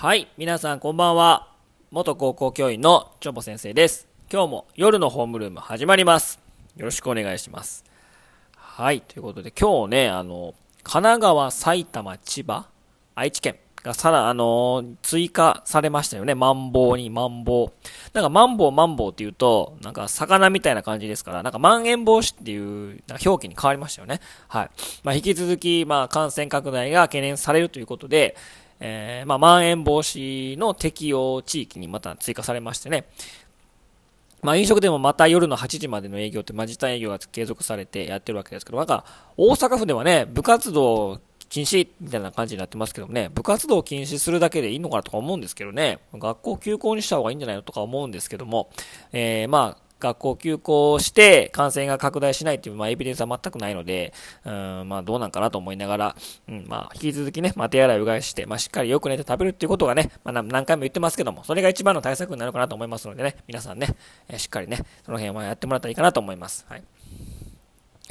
はい、皆さんこんばんは。元高校教員のチョボ先生です。今日も夜のホームルーム始まります。よろしくお願いします。はい、ということで今日ね、あの、神奈川、埼玉、千葉、愛知県がさら、あの追加されましたよね。マンボウにマンボウ。なんかマンボウマンボウって言うと、なんか魚みたいな感じですから、なんかまん延防止っていうな表記に変わりましたよね。はい。まあ引き続き、まあ感染拡大が懸念されるということで、えー、まあまん延防止の適用地域にまた追加されましてね。まあ飲食でもまた夜の8時までの営業って、まあ時短営業が継続されてやってるわけですけど、なんか大阪府ではね、部活動禁止みたいな感じになってますけどもね、部活動を禁止するだけでいいのかなとか思うんですけどね、学校休校にした方がいいんじゃないのとか思うんですけども、えー、まあ、学校休校して感染が拡大しないっていう、まあ、エビデンスは全くないので、うん、まあ、どうなんかなと思いながら、うん、まあ、引き続きね、まあ、手洗いうがいして、まあ、しっかりよく寝て食べるっていうことがね、まあ、何回も言ってますけども、それが一番の対策になるかなと思いますのでね、皆さんね、えしっかりね、その辺はやってもらったらいいかなと思います。はい。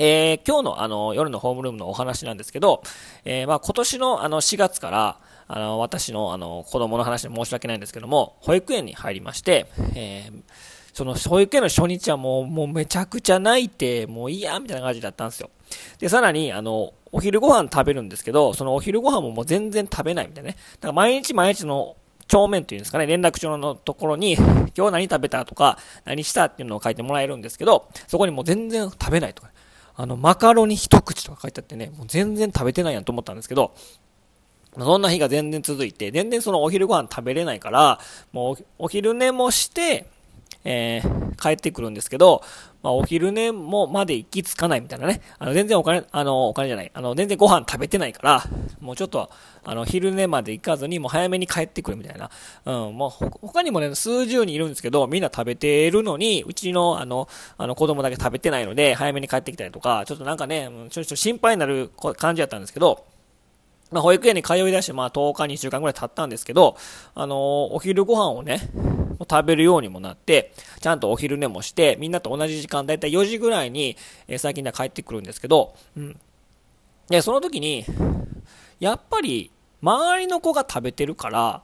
えー今日のあの夜のホームルームのお話なんですけど、えーまあ今年のあの4月から、あの私のあの子供の話で申し訳ないんですけども、保育園に入りまして、えーその保育園の初日はもう、もうめちゃくちゃ泣いて、もういいや、みたいな感じだったんですよ。で、さらに、あの、お昼ご飯食べるんですけど、そのお昼ご飯ももう全然食べないみたいなね。だから毎日毎日の帳面というんですかね、連絡帳のところに、今日何食べたとか、何したっていうのを書いてもらえるんですけど、そこにもう全然食べないとか、あの、マカロニ一口とか書いてあってね、もう全然食べてないやんと思ったんですけど、そんな日が全然続いて、全然そのお昼ご飯食べれないから、もうお昼寝もして、えー帰ってくるんですけど、まあ、お昼寝もまで行き着かないみたいなね。あの、全然お金、あの、お金じゃない。あの、全然ご飯食べてないから、もうちょっと、あの、昼寝まで行かずに、もう早めに帰ってくるみたいな。うん、もう、他にもね、数十人いるんですけど、みんな食べてるのに、うちの、あの、あの、子供だけ食べてないので、早めに帰ってきたりとか、ちょっとなんかね、うんちょっと心配になる感じだったんですけど、まあ、保育園に通い出して、まあ、10日、2週間ぐらい経ったんですけど、あのお昼ご飯をね、もう食べるようにもなって、ちゃんとお昼寝もして、みんなと同じ時間、だいたい4時ぐらいに、えー最近では帰ってくるんですけど、うん。で、その時に、やっぱり、周りの子が食べてるから、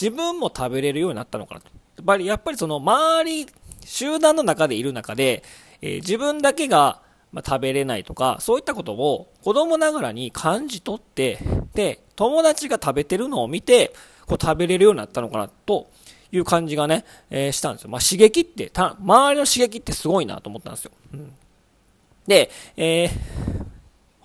自分も食べれるようになったのかなと。やっぱり、やっぱりその、周り、集団の中でいる中で、えー自分だけが、まあ、食べれないとか、そういったことを子供ながらに感じ取って、で、友達が食べてるのを見て、こう食べれるようになったのかなという感じがね、えーしたんですよ。まあ、刺激って、た、周りの刺激ってすごいなと思ったんですよ。うん、で、えー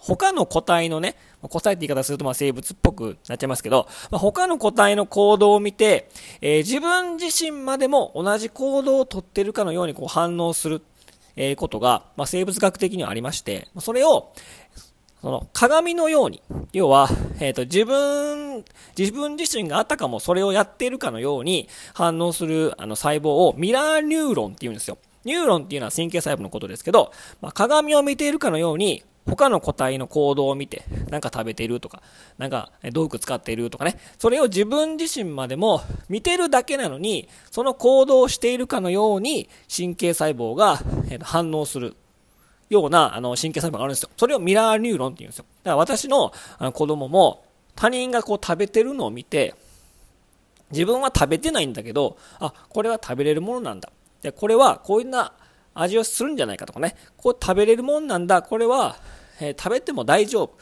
他の個体のね、まあ個体って言い方するとまあ生物っぽくなっちゃいますけど、まあ、他の個体の行動を見て、えー自分自身までも同じ行動をとってるかのようにこう反応する、えことが、まあ、生物学的にはありまして、それを、その鏡のように、要は、えっ、と、自分、自分自身があったかもそれをやっているかのように反応するあの細胞をミラーニューロンって言うんですよ。ニューロンっていうのは神経細胞のことですけど、まあ、鏡を見ているかのように、他の個体の行動を見て、なんか食べているとか、なんか道具使っているとかね、それを自分自身までも見てるだけなのに、その行動をしているかのように神経細胞が反応するようなあの神経細胞があるんですよ。それをミラーニューロンって言うんですよ。だから私のあの子供も他人がこう食べてるのを見て、自分は食べてないんだけど、あ、これは食べれるものなんだ。で、これはこういうな味をするんじゃないかとかね、こう食べれるものなんだ、これは、えー食べても大丈夫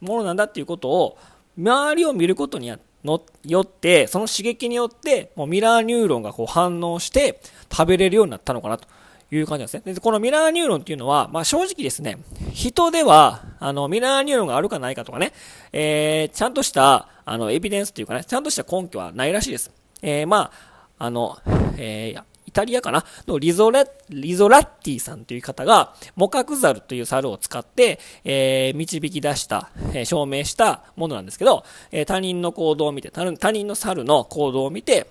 ものなんだっていうことを、周りを見ることによって、その刺激によって、もうミラーニューロンがこう反応して、食べれるようになったのかなと。いう感じなんですね。で、このミラーニューロンっていうのは、まあ正直ですね、人では、あの、ミラーニューロンがあるかないかとかね、えー、ちゃんとした、あの、エビデンスっていうかね、ちゃんとした根拠はないらしいです。えー、まあ、あの、えー、イタリアかな？のリゾラ、リゾラッティさんという方が、モカクザルという猿を使って、えー、導き出した、えー証明したものなんですけど、えー他人の行動を見て、他人の猿の行動を見て、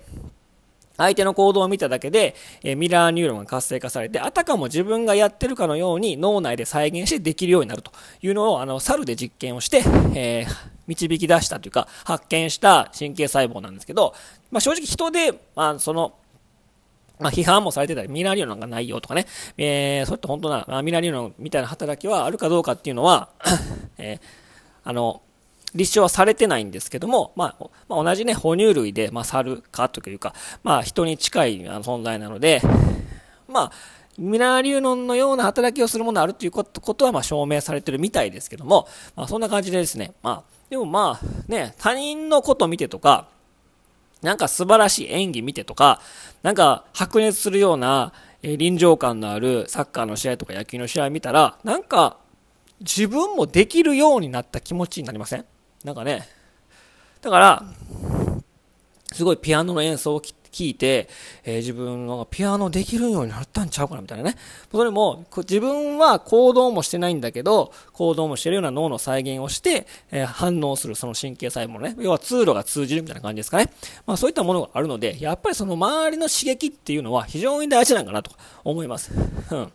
相手の行動を見ただけで、えミラーニューロンが活性化されて、あたかも自分がやってるかのように脳内で再現してできるようになると。いうのを、あの、猿で実験をして、えー導き出したというか、発見した神経細胞なんですけど、まあ、正直人で、まあ、その、まあ、批判もされてたり、ミラーニューロンがないよとかね、えー、それって本当な、まあミラーニューロンみたいな働きはあるかどうかっていうのは、えーあの、立証はされてないんですけども、まあ、まあ、同じね、哺乳類で、まあ、猿かというか、まあ、人に近い存在なので、まあ、ミラーリュノンのような働きをするものがあるということは、まあ、証明されてるみたいですけども、まあ、そんな感じでですね、まあ、でもまあ、ね、他人のこと見てとか、なんか素晴らしい演技見てとか、なんか白熱するような、え、臨場感のあるサッカーの試合とか野球の試合見たら、なんか自分もできるようになった気持ちになりません？なんかね、だから、すごいピアノの演奏を聞いて、えー、自分はピアノできるようになったんちゃうかなみたいなね。それも、自分は行動もしてないんだけど、行動もしてるような脳の再現をして、えー、反応するその神経細胞ね、要は通路が通じるみたいな感じですかね。まあそういったものがあるので、やっぱりその周りの刺激っていうのは非常に大事なんかなと思います。うん。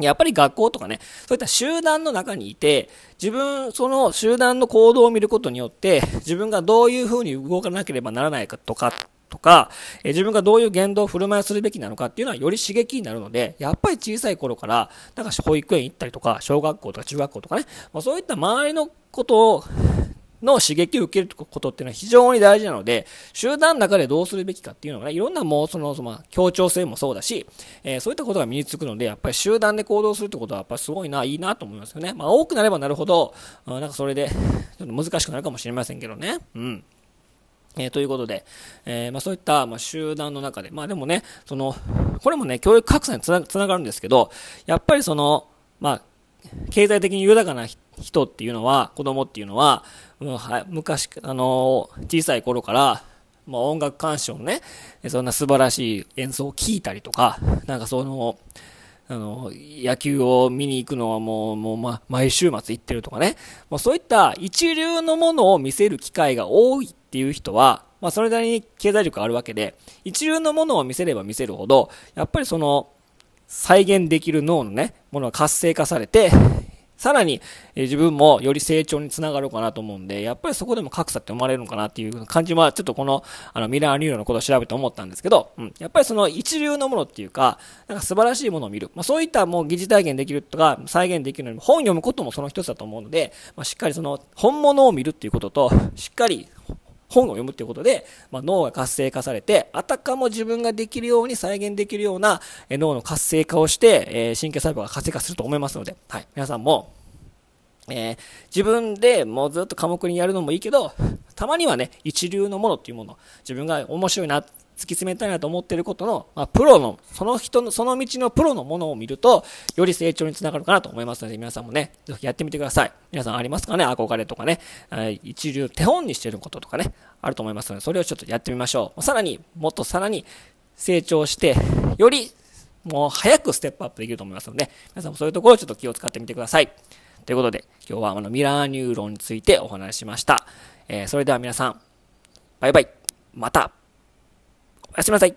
やっぱり学校とかね、そういった集団の中にいて、自分、その集団の行動を見ることによって、自分がどういうふうに動かなければならないかとか、とか、え自分がどういう言動を、振る舞いをするべきなのかっていうのはより刺激になるので、やっぱり小さい頃から、なんか保育園行ったりとか、小学校とか中学校とかね、まあ、そういった周りのことを、の刺激を受けることっていうのは非常に大事なので、集団の中でどうするべきかっていうのがね、いろんなもうその、その、協調性もそうだし、えー、そういったことが身につくので、やっぱり集団で行動するってことはやっぱりすごいな、いいなと思いますよね。まあ多くなればなるほど、なんかそれで、ちょっと難しくなるかもしれませんけどね。うん。えー、ということで、えー、まあ、そういった、まあ、集団の中で、まあでもね、その、これもね、教育格差につながるんですけど、やっぱりその、まあ、経済的に豊かな人人っていうのは、子供っていうのは、うんは、昔、あの小さい頃から、まあ、音楽鑑賞ね、そんな素晴らしい演奏を聴いたりとか、なんかその、あの、野球を見に行くのはもう、もう、ま、毎週末行ってるとかね。もうそういった一流のものを見せる機会が多いっていう人は、まあ、それなりに経済力があるわけで、一流のものを見せれば見せるほど、やっぱりその、再現できる脳のね、ものが活性化されて、さらに、え、自分もより成長につながるかなと思うんで、やっぱりそこでも格差って生まれるのかなっていう感じは、ちょっとこの、あの、ミラーニューロンのことを調べて思ったんですけど、うん。やっぱりその一流のものっていうか、なんか素晴らしいものを見る。まあそういったもう疑似体験できるとか、再現できるのに、本読むこともその一つだと思うので、まあしっかりその、本物を見るっていうことと、しっかり本を読むっていうことで、まあ、脳が活性化されて、あたかも自分ができるように再現できるような、え脳の活性化をして、え、神経細胞が活性化すると思いますので、はい、皆さんも、えー、自分でもうずっと科目にやるのもいいけど、たまにはね、一流のものっていうもの、自分が面白いな、突き詰めたいなと思ってることの、まあ、プロの、その人の、その道のプロのものを見ると、より成長につながるかなと思いますので、皆さんもね、ぜひやってみてください。皆さんありますかね？憧れとかね、一流、手本にしてることとかね、あると思いますので、それをちょっとやってみましょう。さらに、もっとさらに成長して、より、もう早くステップアップできると思いますので、皆さんもそういうところをちょっと気を使ってみてください。ということで、今日はあのミラーニューロンについてお話ししました。えー、それでは皆さん、バイバイ。また。おやすみなさい。